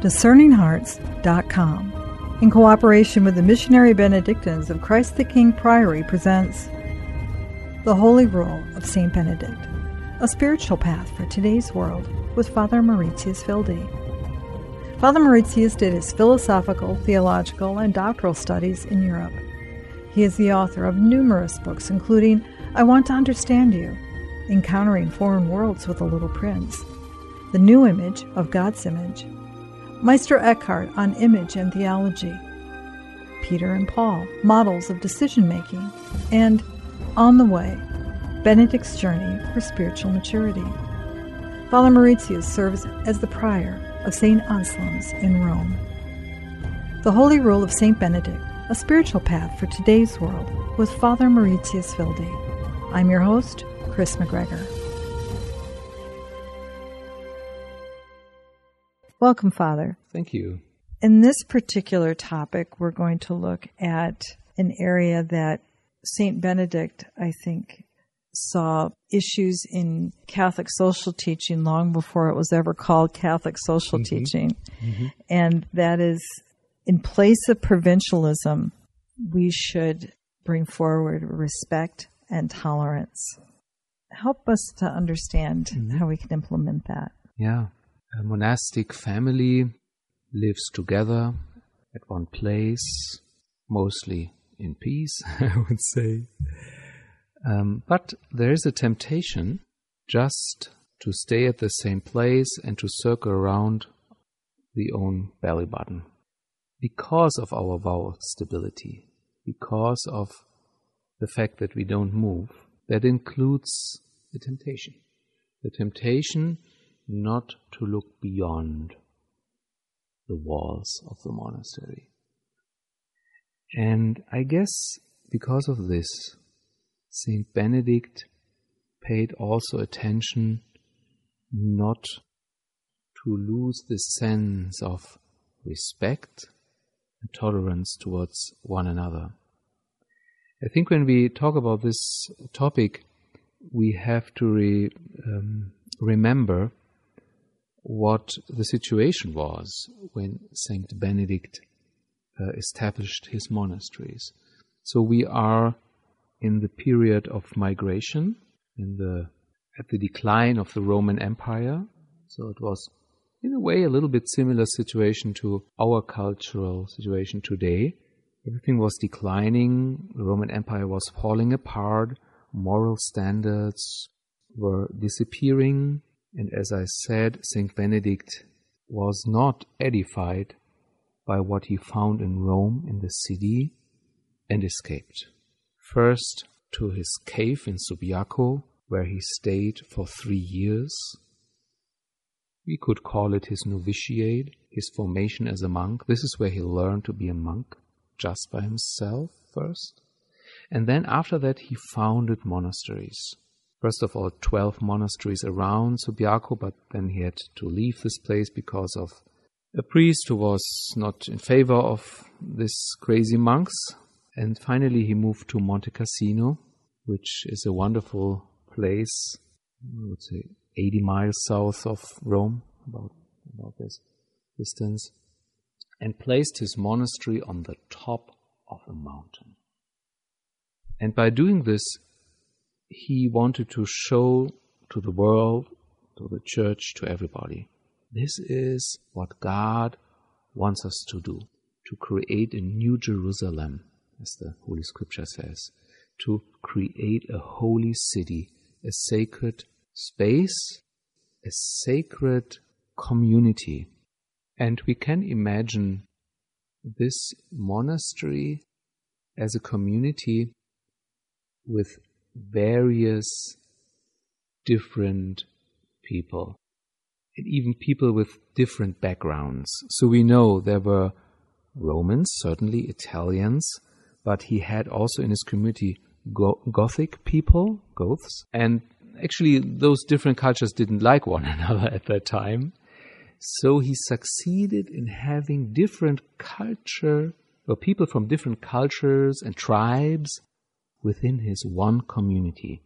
discerninghearts.com. In cooperation with the Missionary Benedictines of Christ the King Priory presents The Holy Rule of St. Benedict, a spiritual path for today's world with Father Mauritius Wilde. Father Mauritius did his philosophical, theological, and doctoral studies in Europe. He is the author of numerous books, including I Want to Understand You, Encountering Foreign Worlds with a Little Prince, The New Image of God's Image, Meister Eckhart on Image and Theology, Peter and Paul, Models of Decision Making, and On the Way, Benedict's Journey for Spiritual Maturity. Father Mauritius serves as the prior of St. Anselm's in Rome. The Holy Rule of St. Benedict, a spiritual path for today's world, with Father Mauritius Wilde. I'm your host, Chris McGregor. Welcome, Father. Thank you. In this particular topic, we're going to look at an area that St. Benedict, I think, saw issues in Catholic social teaching long before it was ever called Catholic social mm-hmm. teaching. Mm-hmm. And that is in place of provincialism, we should bring forward respect and tolerance. Help us to understand mm-hmm. how we can implement that. Yeah. A monastic family lives together at one place, mostly in peace, I would say. Um, but there is a temptation just to stay at the same place and to circle around the own belly button because of our vow of stability, because of the fact that we don't move, that includes the temptation. The temptation not to look beyond the walls of the monastery. And I guess because of this, Saint Benedict paid also attention not to lose the sense of respect and tolerance towards one another. I think when we talk about this topic, we have to re, um, remember what the situation was when Saint Benedict uh, established his monasteries. So we are in the period of migration, in the at the decline of the Roman Empire. So it was, in a way, a little bit similar situation to our cultural situation today. Everything was declining, the Roman Empire was falling apart, moral standards were disappearing, and as I said, St. Benedict was not edified by what he found in Rome in the city and escaped. First to his cave in Subiaco, where he stayed for three years. We could call it his novitiate, his formation as a monk. This is where he learned to be a monk just by himself first. And then after that, he founded monasteries. First of all, 12 monasteries around Subiaco, but then he had to leave this place because of a priest who was not in favor of these crazy monks. And finally, he moved to Monte Cassino, which is a wonderful place, I would say 80 miles south of Rome, about, about this distance and placed his monastery on the top of a mountain. And by doing this, he wanted to show to the world, to the church, to everybody, this is what God wants us to do to create a new Jerusalem, as the Holy Scripture says, to create a holy city, a sacred space, a sacred community. And we can imagine this monastery as a community with various different people and even people with different backgrounds. So we know there were Romans, certainly Italians, but he had also in his community Gothic people, Goths, and actually those different cultures didn't like one another at that time. So he succeeded in having different culture or people from different cultures and tribes within his one community.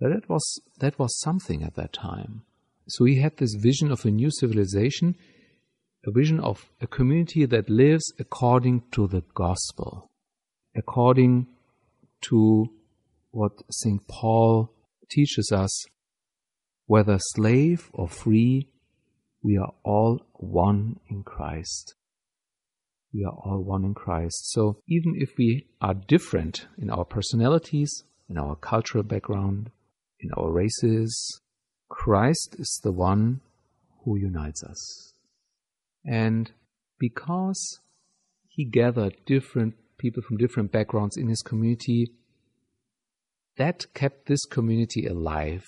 That was that was something at that time. So he had this vision of a new civilization, a vision of a community that lives according to the gospel, according to what St. Paul teaches us whether slave or free, we are all one in Christ. We are all one in Christ. So even if we are different in our personalities, in our cultural background, in our races, Christ is the one who unites us. And because he gathered different people from different backgrounds in his community, that kept this community alive.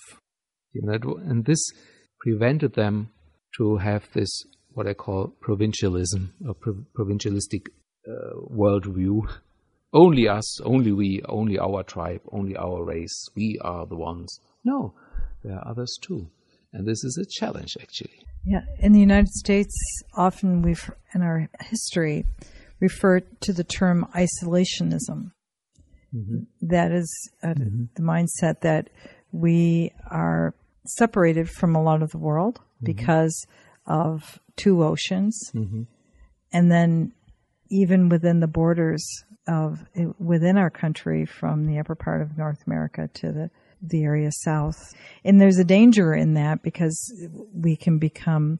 You know, and this prevented them to have this, what I call provincialism, or provincialistic uh, worldview. Only us, only we, only our tribe, only our race, we are the ones. No, there are others too. And this is a challenge, actually. Yeah, in the United States, often we've, in our history, referred to the term isolationism. Mm-hmm. That is uh, mm-hmm. the mindset that we are separated from a lot of the world mm-hmm. because of two oceans. Mm-hmm. And then even within the borders of within our country from the upper part of North America to the the area south. And there's a danger in that because we can become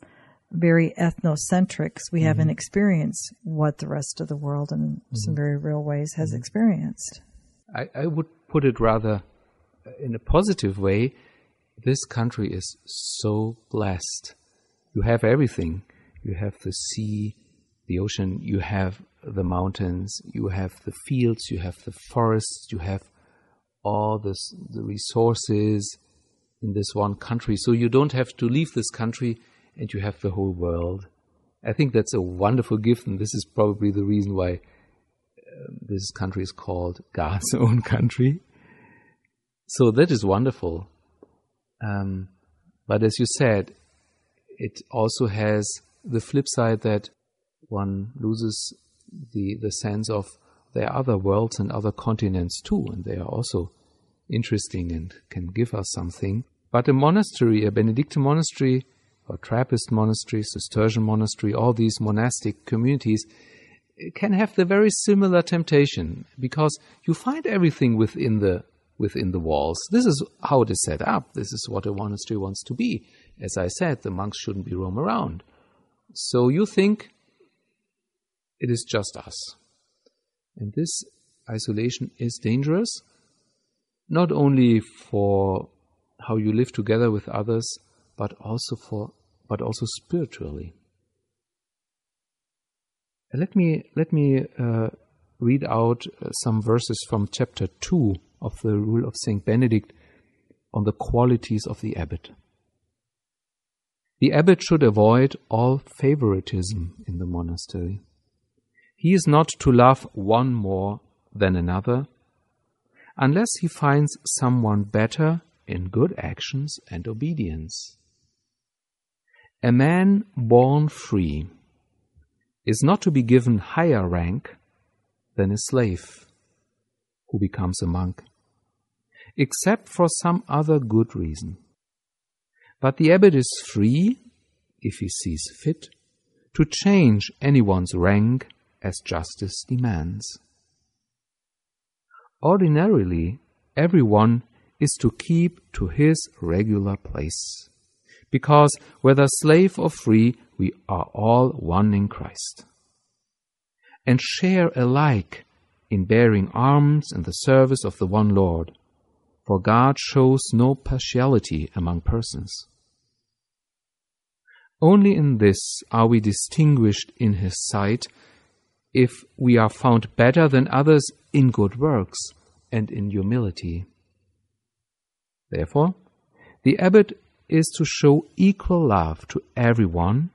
very ethnocentric. We mm-hmm. haven't experienced what the rest of the world in mm-hmm. some very real ways has mm-hmm. experienced. I, I would put it rather in a positive way. This country is so blessed. You have everything. You have the sea, the ocean, you have the mountains, you have the fields, you have the forests, you have all this, the resources in this one country. So you don't have to leave this country and you have the whole world. I think that's a wonderful gift, and this is probably the reason why uh, this country is called God's own country. So that is wonderful. Um, but as you said, it also has the flip side that one loses the the sense of there are other worlds and other continents too, and they are also interesting and can give us something. But a monastery, a Benedictine monastery, or Trappist monastery, Cistercian monastery, all these monastic communities can have the very similar temptation because you find everything within the within the walls. This is how it is set up. This is what a monastery wants to be. As I said, the monks shouldn't be roam around. So you think it is just us. And this isolation is dangerous, not only for how you live together with others, but also for but also spiritually. Let me let me uh, read out uh, some verses from chapter two of the Rule of Saint Benedict on the qualities of the abbot. The abbot should avoid all favoritism in the monastery. He is not to love one more than another, unless he finds someone better in good actions and obedience. A man born free is not to be given higher rank than a slave who becomes a monk, except for some other good reason. But the abbot is free, if he sees fit, to change anyone's rank as justice demands. Ordinarily, everyone is to keep to his regular place, because whether slave or free, we are all one in Christ, and share alike in bearing arms in the service of the one Lord, for God shows no partiality among persons. Only in this are we distinguished in His sight if we are found better than others in good works and in humility. Therefore, the abbot is to show equal love to everyone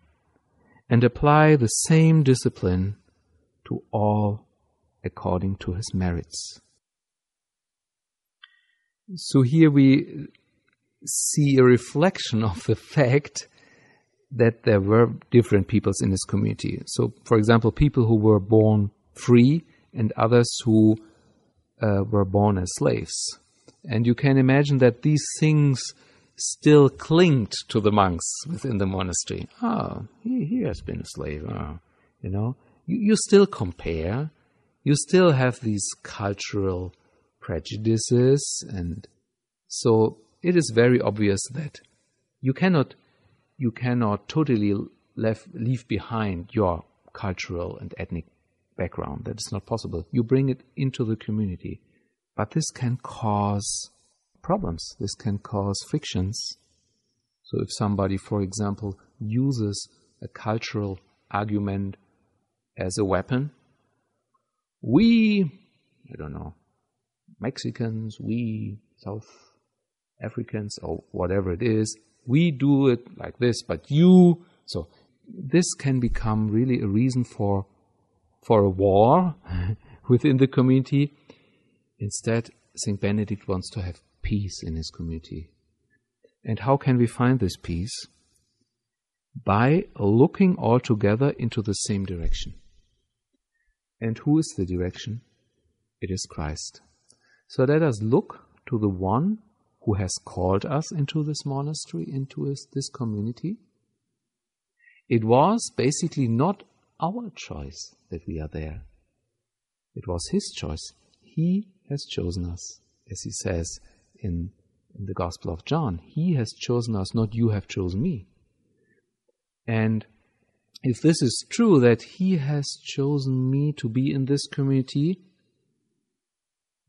and apply the same discipline to all according to his merits. So here we see a reflection of the fact that there were different peoples in this community. So, for example, people who were born free and others who uh, were born as slaves. And you can imagine that these things still clinged to the monks within the monastery. Ah, he, he has been a slave. Ah, you know, you, you still compare. You still have these cultural prejudices, and so it is very obvious that you cannot you cannot totally left, leave behind your cultural and ethnic background. That is not possible. You bring it into the community. But this can cause problems. This can cause frictions. So if somebody, for example, uses a cultural argument as a weapon, we, I don't know, Mexicans, we, South Africans, or whatever it is, we do it like this, but you. So this can become really a reason for for a war within the community. Instead, Saint Benedict wants to have peace in his community. And how can we find this peace? By looking all together into the same direction. And who is the direction? It is Christ. So let us look to the one who has called us into this monastery, into this community. It was basically not our choice that we are there. It was his choice. He has chosen us, as he says in, in the Gospel of John. He has chosen us, not you have chosen me. And if this is true, that he has chosen me to be in this community,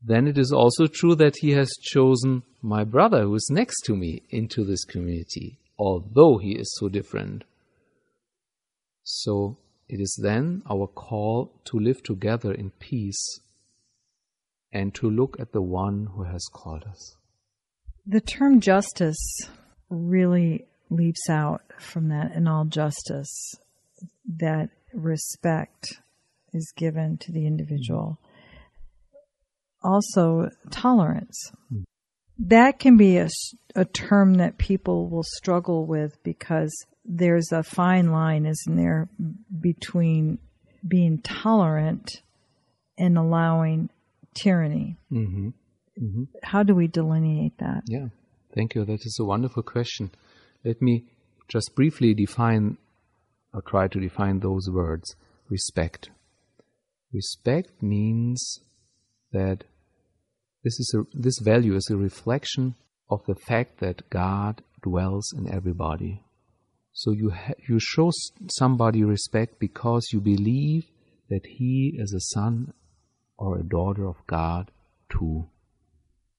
then it is also true that he has chosen my brother who is next to me into this community, although he is so different. So it is then our call to live together in peace and to look at the one who has called us. The term justice really leaps out from that in all justice that respect is given to the individual. Also, tolerance. Mm. That can be a, a term that people will struggle with because there's a fine line, isn't there, between being tolerant and allowing tyranny. Mm-hmm. Mm-hmm. How do we delineate that? Yeah, thank you. That is a wonderful question. Let me just briefly define or try to define those words respect. Respect means that this is a, this value is a reflection of the fact that God dwells in everybody. So you ha- you show somebody respect because you believe that he is a son or a daughter of God too.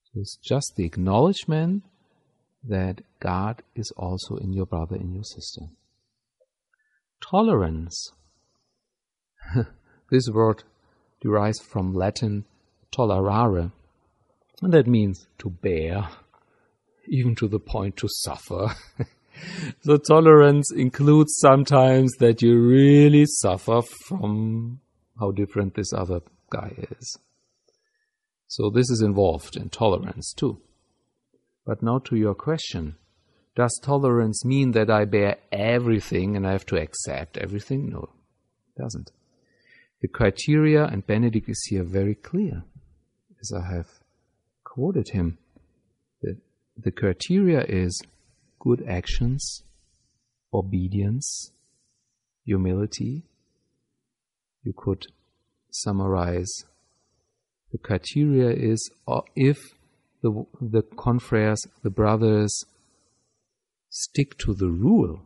So it's just the acknowledgement that God is also in your brother, in your sister. Tolerance. this word derives from Latin tolerare, and that means to bear, even to the point to suffer. so tolerance includes sometimes that you really suffer from how different this other guy is. So this is involved in tolerance too. But now to your question. Does tolerance mean that I bear everything and I have to accept everything? No, it doesn't. The criteria, and Benedict is here very clear, as I have quoted him. The, the criteria is good actions, obedience, humility. You could summarize the criteria is uh, if the, the confreres, the brothers, stick to the rule.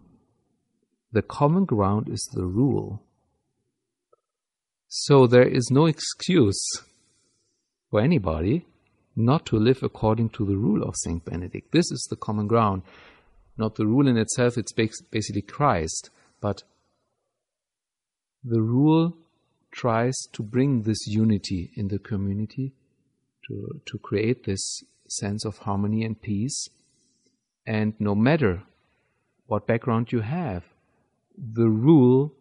The common ground is the rule. So there is no excuse for anybody not to live according to the rule of Saint Benedict. This is the common ground not the rule in itself, it's basically Christ, but the rule tries to bring this unity in the community, to, to create this sense of harmony and peace. And no matter what background you have, the rule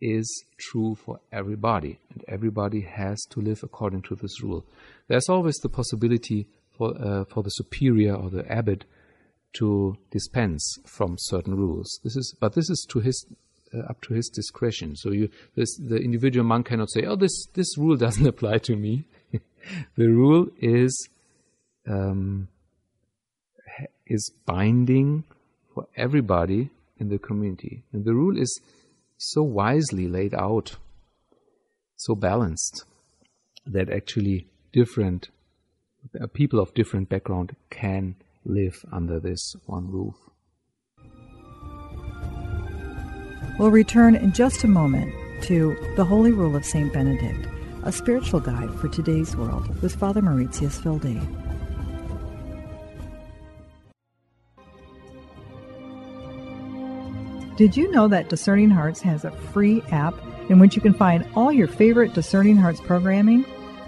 is true for everybody, and everybody has to live according to this rule. There's always the possibility for uh, for the superior or the abbot to dispense from certain rules. This is, but this is to his uh, up to his discretion. So you, this, the individual monk cannot say, "Oh, this this rule doesn't apply to me." the rule is um, is binding for everybody in the community. And the rule is so wisely laid out, so balanced, that actually different people of different background can live under this one roof. We'll return in just a moment to The Holy Rule of St. Benedict, a spiritual guide for today's world with Father Mauritius Wilde. Did you know that Discerning Hearts has a free app in which you can find all your favorite Discerning Hearts programming?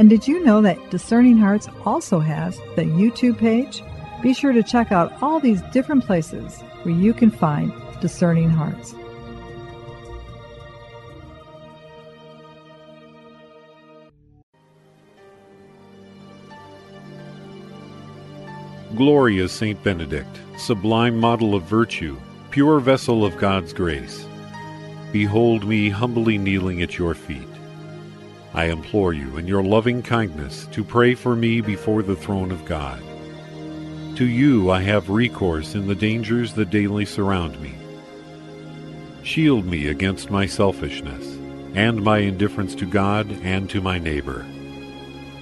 And did you know that Discerning Hearts also has the YouTube page? Be sure to check out all these different places where you can find Discerning Hearts. Glorious Saint Benedict, sublime model of virtue, pure vessel of God's grace, behold me humbly kneeling at your feet. I implore you, in your loving kindness, to pray for me before the throne of God. To you I have recourse in the dangers that daily surround me. Shield me against my selfishness and my indifference to God and to my neighbor.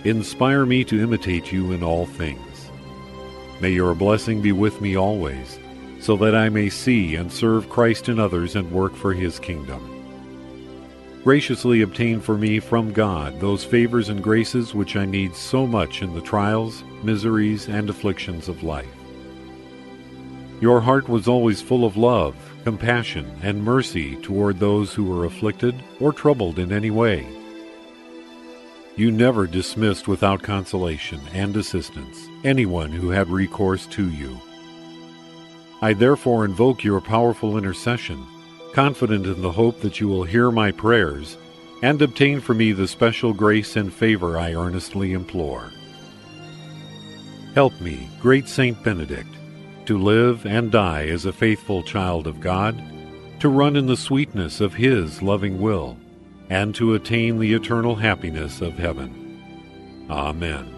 Inspire me to imitate you in all things. May your blessing be with me always, so that I may see and serve Christ in others and work for his kingdom graciously obtain for me from God those favors and graces which I need so much in the trials, miseries, and afflictions of life. Your heart was always full of love, compassion, and mercy toward those who were afflicted or troubled in any way. You never dismissed without consolation and assistance anyone who had recourse to you. I therefore invoke your powerful intercession confident in the hope that you will hear my prayers and obtain for me the special grace and favor I earnestly implore. Help me, great Saint Benedict, to live and die as a faithful child of God, to run in the sweetness of His loving will, and to attain the eternal happiness of heaven. Amen.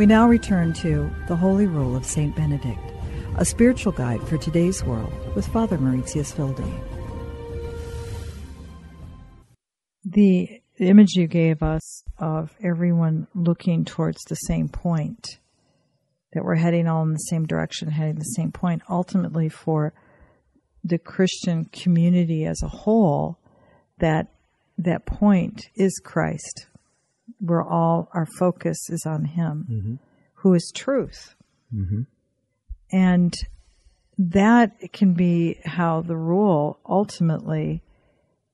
We now return to The Holy Rule of St. Benedict, a spiritual guide for today's world with Father Mauritius Wilde. The image you gave us of everyone looking towards the same point, that we're heading all in the same direction, heading the same point, ultimately for the Christian community as a whole, that that point is Christ we're all our focus is on Him, mm-hmm. who is truth, mm-hmm. and that can be how the rule ultimately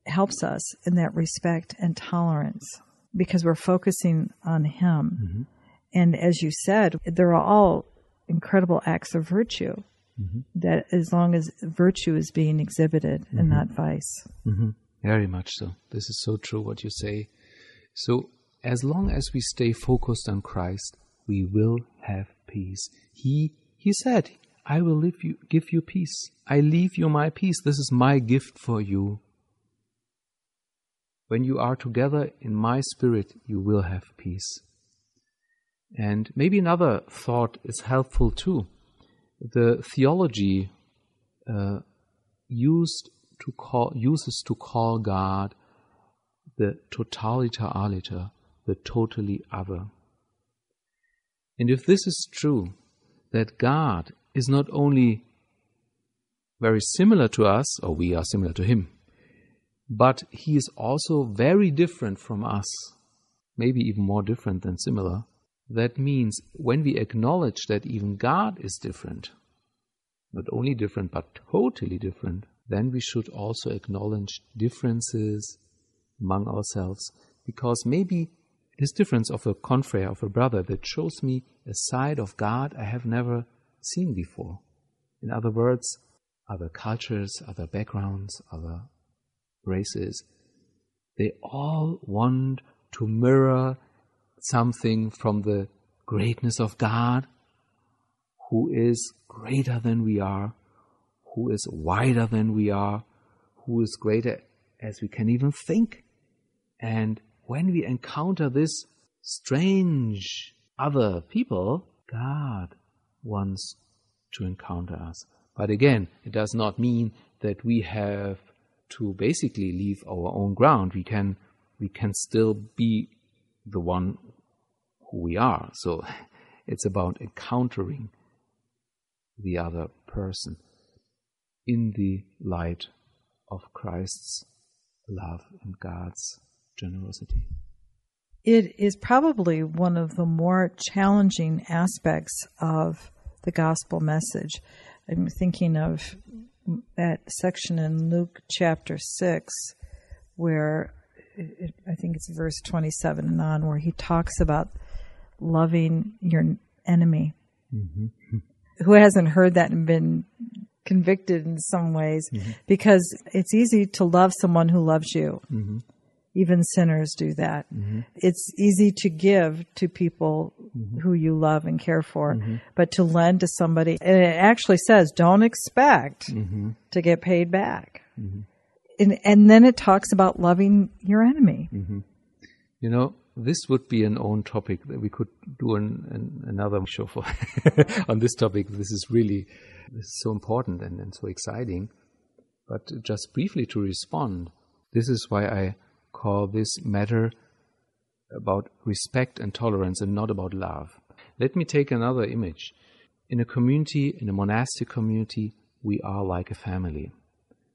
helps us in that respect and tolerance because we're focusing on Him. Mm-hmm. And as you said, they're all incredible acts of virtue. Mm-hmm. That as long as virtue is being exhibited and mm-hmm. not vice. Mm-hmm. Very much so. This is so true what you say. So as long as we stay focused on Christ, we will have peace. He, he said, I will you, give you peace. I leave you my peace. This is my gift for you. When you are together in my spirit, you will have peace. And maybe another thought is helpful too. The theology uh, used to call uses to call God the totaliter aliter, the totally other. And if this is true, that God is not only very similar to us, or we are similar to Him, but He is also very different from us, maybe even more different than similar. That means when we acknowledge that even God is different, not only different, but totally different, then we should also acknowledge differences among ourselves, because maybe this difference of a confrere, of a brother, that shows me a side of God I have never seen before. In other words, other cultures, other backgrounds, other races, they all want to mirror something from the greatness of God, who is greater than we are, who is wider than we are, who is greater as we can even think. And when we encounter this strange other people, God wants to encounter us. But again, it does not mean that we have to basically leave our own ground. We can we can still be the one who we are. So it's about encountering the other person in the light of Christ's love and God's generosity. It is probably one of the more challenging aspects of the gospel message. I'm thinking of that section in Luke chapter 6 where it, I think it's verse 27 and on, where he talks about loving your enemy. Mm-hmm. Who hasn't heard that and been convicted in some ways? Mm-hmm. Because it's easy to love someone who loves you. Mm-hmm. Even sinners do that. Mm-hmm. It's easy to give to people mm-hmm. who you love and care for, mm-hmm. but to lend to somebody, and it actually says, don't expect to get paid back and, and then it talks about loving your enemy. Mm-hmm. You know, this would be an own topic that we could do an, an, another show for on this topic. This is really this is so important and, and so exciting. But just briefly to respond, this is why I call this matter about respect and tolerance and not about love. Let me take another image. In a community, in a monastic community, we are like a family.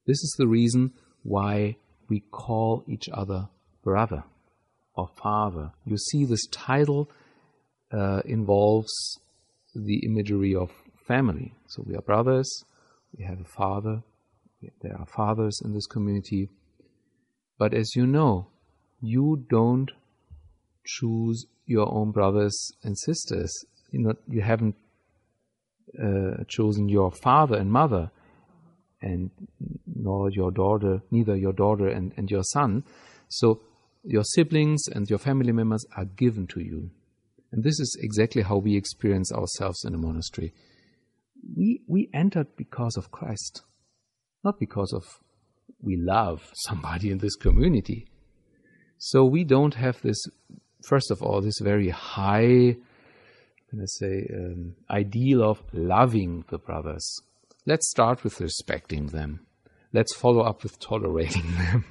This is the reason why we call each other brother or father. You see, this title uh, involves the imagery of family. So we are brothers, we have a father, there are fathers in this community. But as you know, you don't choose your own brothers and sisters. You, know, you haven't uh, chosen your father and mother and nor your daughter, neither your daughter and, and your son. So your siblings and your family members are given to you. And this is exactly how we experience ourselves in a monastery. We, we entered because of Christ, not because of we love somebody in this community. So we don't have this, first of all, this very high, let's say, um, ideal of loving the brothers. Let's start with respecting them. Let's follow up with tolerating them.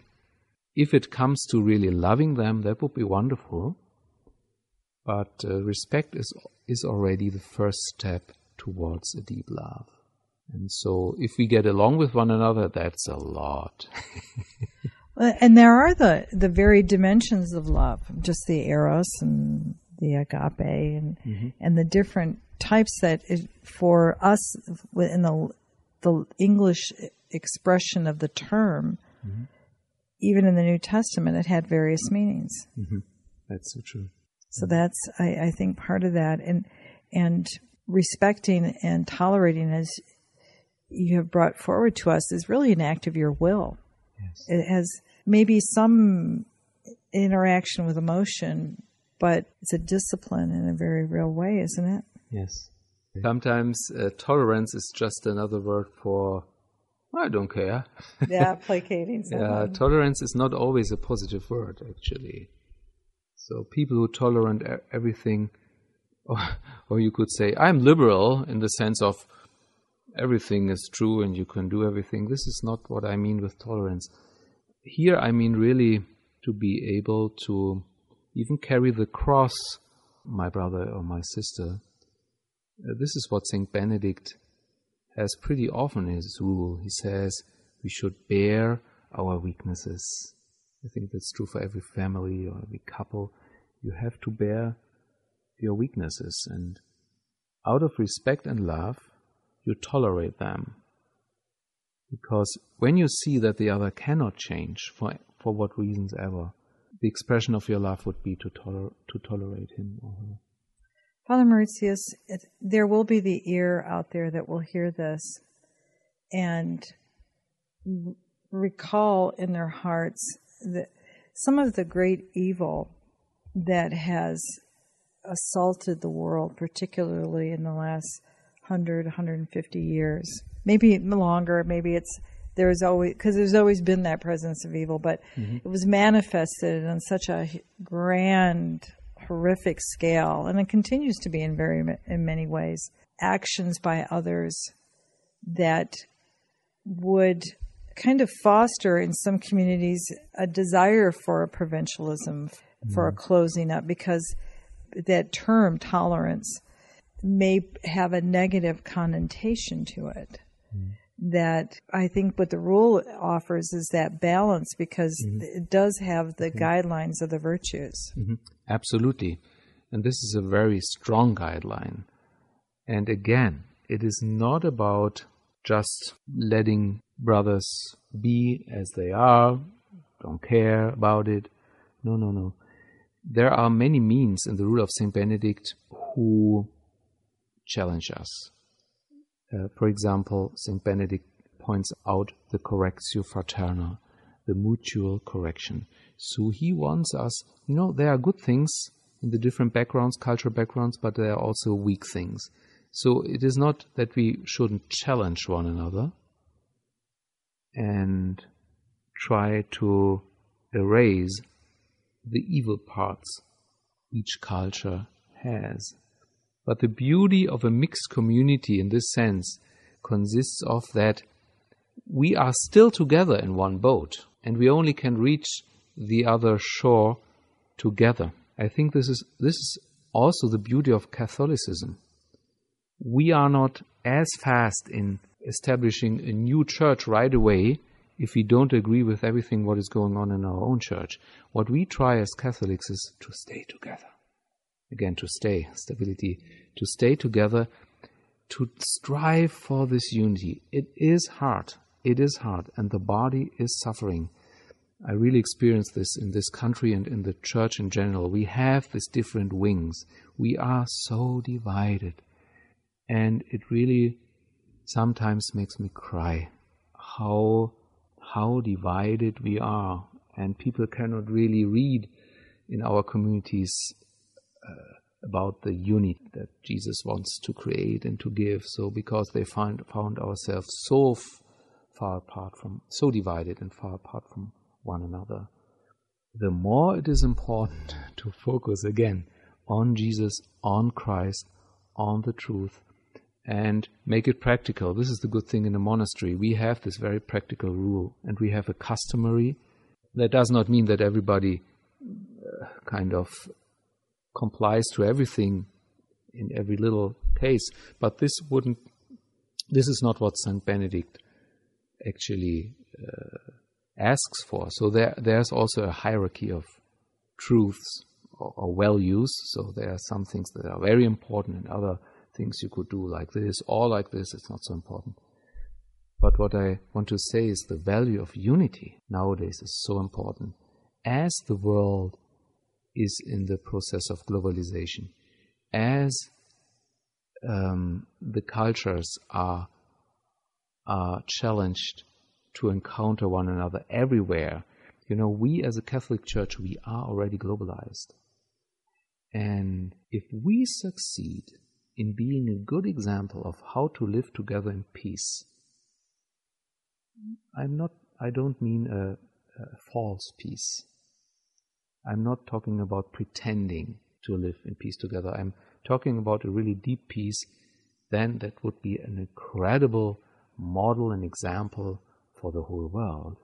If it comes to really loving them, that would be wonderful. But uh, respect is, is already the first step towards a deep love. And so if we get along with one another, that's a lot. and there are the, the very dimensions of love, just the eros and the agape and, mm-hmm. and the different types that it, for us in the the English expression of the term, mm-hmm. even in the New Testament, it had various meanings. Mm-hmm. That's so true. So that's, I, I, think, part of that, and and respecting and tolerating, as you have brought forward to us, is really an act of your will. Yes. It has maybe some interaction with emotion, but it's a discipline in a very real way, isn't it? Yes. Sometimes uh, tolerance is just another word for I don't care. Yeah, placating someone. yeah, tolerance is not always a positive word, actually. So people who tolerate everything, or, or you could say, I'm liberal in the sense of everything is true and you can do everything. This is not what I mean with tolerance. Here I mean really to be able to even carry the cross, my brother or my sister. Uh, this is what Saint Benedict has pretty often in his rule. He says we should bear our weaknesses. I think that's true for every family or every couple. You have to bear your weaknesses, and out of respect and love, you tolerate them. Because when you see that the other cannot change for for what reasons ever, the expression of your love would be to toler- to tolerate him or her. Father Mauritius, it, there will be the ear out there that will hear this and recall in their hearts that some of the great evil that has assaulted the world, particularly in the last 100, 150 years, maybe longer, maybe it's there's always because there's always been that presence of evil, but mm-hmm. it was manifested on such a grand horrific scale, and it continues to be in very in many ways. Actions by others that would kind of foster in some communities a desire for a provincialism, mm-hmm. for a mm-hmm. closing up, because that term tolerance may have a negative connotation to it. Mm-hmm that I think what the rule offers is that balance because mm-hmm. it does have the mm-hmm. guidelines of the virtues. Mm-hmm. Absolutely. And this is a very strong guideline. And again, it is not about just letting brothers be as they are, don't care about it. No, no, no. There are many means in the rule of St. Benedict who challenge us. Uh, for example, St. Benedict points out the correctio fraterna, the mutual correction. So he wants us, you know, there are good things in the different backgrounds, cultural backgrounds, but there are also weak things. So it is not that we shouldn't challenge one another and try to erase the evil parts each culture has. But the beauty of a mixed community in this sense consists of that we are still together in one boat and we only can reach the other shore together. I think this is this is also the beauty of Catholicism. We are not as fast in establishing a new church right away if we don't agree with everything what is going on in our own church. What we try as Catholics is to stay together. Again, to stay, stability, to stay together, to strive for this unity. It is hard. It is hard, and the body is suffering. I really experience this in this country and in the church in general. We have these different wings. We are so divided. And it really sometimes makes me cry how how divided we are and people cannot really read in our communities about the unity that Jesus wants to create and to give so because they find found ourselves so f- far apart from so divided and far apart from one another, the more it is important to focus again on Jesus, on Christ, on the truth, and make it practical. This is the good thing in a monastery. We have this very practical rule, and we have a customary. That does not mean that everybody uh, kind of complies to everything in every little case, but this wouldn't. This is not what Saint Benedict actually uh, asks for. So there, there's also a hierarchy of truths or, or values. So there are some things that are very important and other things you could do like this or like this. It's not so important. But what I want to say is the value of unity nowadays is so important. As the world is in the process of globalization, as um, the cultures are are challenged to encounter one another everywhere. You know, we as a Catholic Church, we are already globalized. And if we succeed in being a good example of how to live together in peace. I'm not, I don't mean a, a false peace. I'm not talking about pretending to live in peace together. I'm talking about a really deep peace. Then that would be an incredible model and example for the whole world.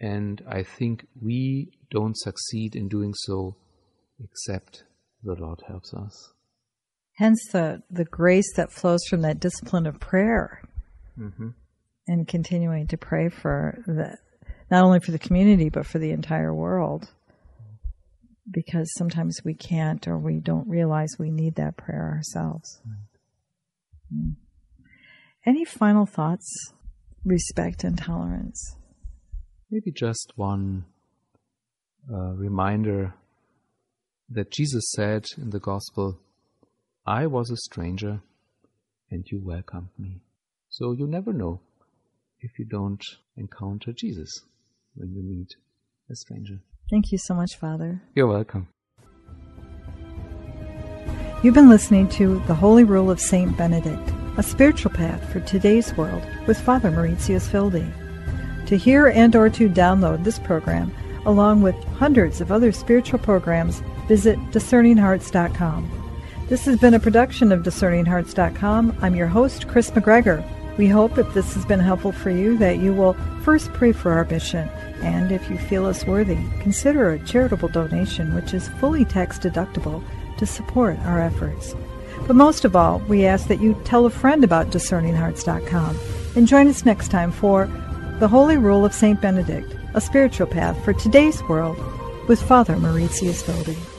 And I think we don't succeed in doing so except the Lord helps us. Hence the, the grace that flows from that discipline of prayer Mm-hmm. and continuing to pray for the, not only for the community, but for the entire world. Because sometimes we can't or we don't realize we need that prayer ourselves. Mm. Any final thoughts? Respect and tolerance. Maybe just one uh, reminder that Jesus said in the Gospel, I was a stranger and you welcomed me. So you never know if you don't encounter Jesus when you meet a stranger. Thank you so much, Father. You're welcome. You've been listening to The Holy Rule of Saint Benedict, a spiritual path for today's world with Father Mauritius Wilde. To hear and or to download this program, along with hundreds of other spiritual programs, visit discerninghearts.com. This has been a production of discerninghearts.com. I'm your host, Kris McGregor. We hope if this has been helpful for you that you will first pray for our mission, and if you feel us worthy, consider a charitable donation which is fully tax deductible to support our efforts. But most of all, we ask that you tell a friend about discerninghearts.com and join us next time for The Holy Rule of St. Benedict, a spiritual path for today's world with Father Mauritius Wilde.